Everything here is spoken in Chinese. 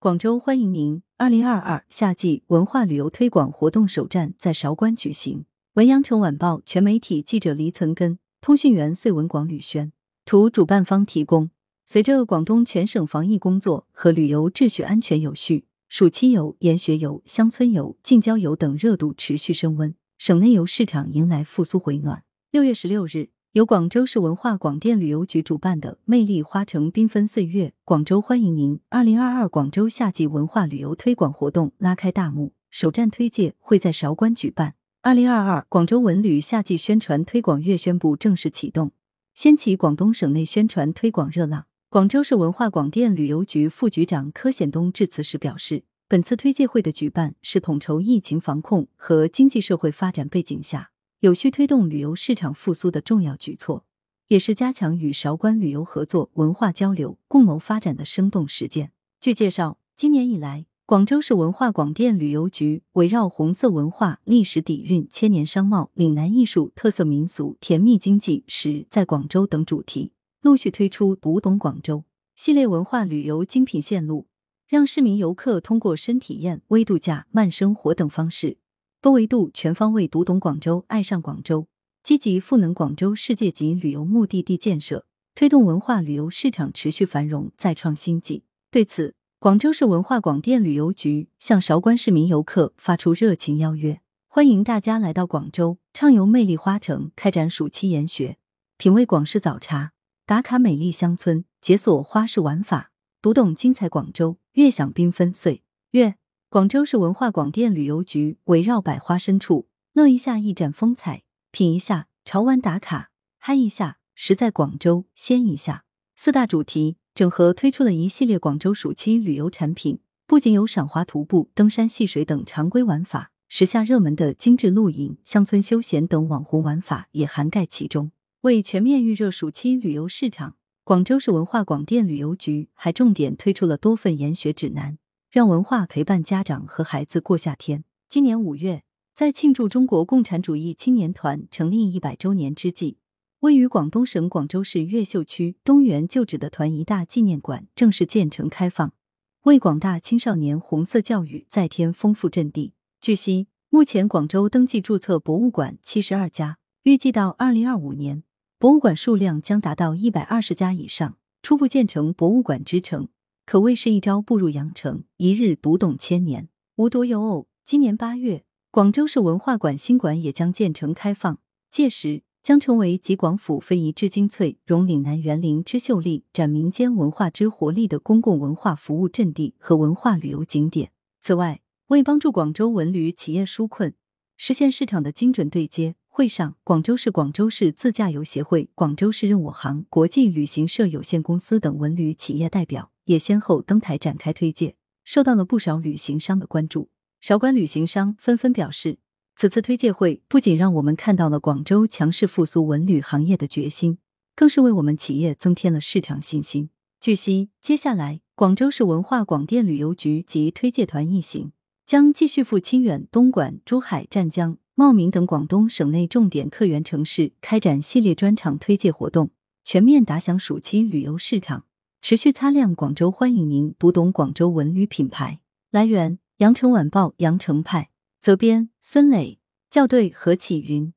广州欢迎您！二零二二夏季文化旅游推广活动首站在韶关举行。文阳城晚报全媒体记者黎存根，通讯员穗文广吕轩，图主办方提供。随着广东全省防疫工作和旅游秩序安全有序，暑期游、研学游、乡村游、近郊游等热度持续升温，省内游市场迎来复苏回暖。六月十六日。由广州市文化广电旅游局主办的“魅力花城缤纷岁月，广州欢迎您”二零二二广州夏季文化旅游推广活动拉开大幕，首站推介会在韶关举办。二零二二广州文旅夏季宣传推广月宣布正式启动，掀起广东省内宣传推广热浪。广州市文化广电旅游局副局长柯显东致辞时表示，本次推介会的举办是统筹疫情防控和经济社会发展背景下。有序推动旅游市场复苏的重要举措，也是加强与韶关旅游合作、文化交流、共谋发展的生动实践。据介绍，今年以来，广州市文化广电旅游局围绕“红色文化、历史底蕴、千年商贸、岭南艺术、特色民俗、甜蜜经济、时在广州”等主题，陆续推出“读懂广州”系列文化旅游精品线路，让市民游客通过深体验、微度假、慢生活等方式。多维度、全方位读懂广州，爱上广州，积极赋能广州世界级旅游目的地建设，推动文化旅游市场持续繁荣，再创新纪。对此，广州市文化广电旅游局向韶关市民游客发出热情邀约，欢迎大家来到广州，畅游魅力花城，开展暑期研学，品味广式早茶，打卡美丽乡村，解锁花式玩法，读懂精彩广州，悦享缤纷岁月。广州市文化广电旅游局围绕百花深处，乐一下一展风采，品一下潮玩打卡，嗨一下实在广州，鲜一下四大主题整合推出了一系列广州暑期旅游产品，不仅有赏花、徒步、登山、戏水等常规玩法，时下热门的精致露营、乡村休闲等网红玩法也涵盖其中。为全面预热暑期旅游市场，广州市文化广电旅游局还重点推出了多份研学指南。让文化陪伴家长和孩子过夏天。今年五月，在庆祝中国共产主义青年团成立一百周年之际，位于广东省广州市越秀区东园旧址的团一大纪念馆正式建成开放，为广大青少年红色教育再添丰富阵地。据悉，目前广州登记注册博物馆七十二家，预计到二零二五年，博物馆数量将达到一百二十家以上，初步建成博物馆之城。可谓是一朝步入羊城，一日读懂千年。无独有偶，今年八月，广州市文化馆新馆也将建成开放，届时将成为集广府非遗之精粹、融岭南园林之秀丽、展民间文化之活力的公共文化服务阵地和文化旅游景点。此外，为帮助广州文旅企业纾困，实现市场的精准对接，会上，广州市广州市自驾游协会、广州市任我行国际旅行社有限公司等文旅企业代表。也先后登台展开推介，受到了不少旅行商的关注。韶关旅行商纷纷表示，此次推介会不仅让我们看到了广州强势复苏文旅行业的决心，更是为我们企业增添了市场信心。据悉，接下来广州市文化广电旅游局及推介团一行将继续赴清远、东莞、珠海、湛江、茂名等广东省内重点客源城市开展系列专场推介活动，全面打响暑期旅游市场。持续擦亮广州，欢迎您读懂广州文旅品牌。来源：羊城晚报羊城派，责编：孙磊，校对：何启云。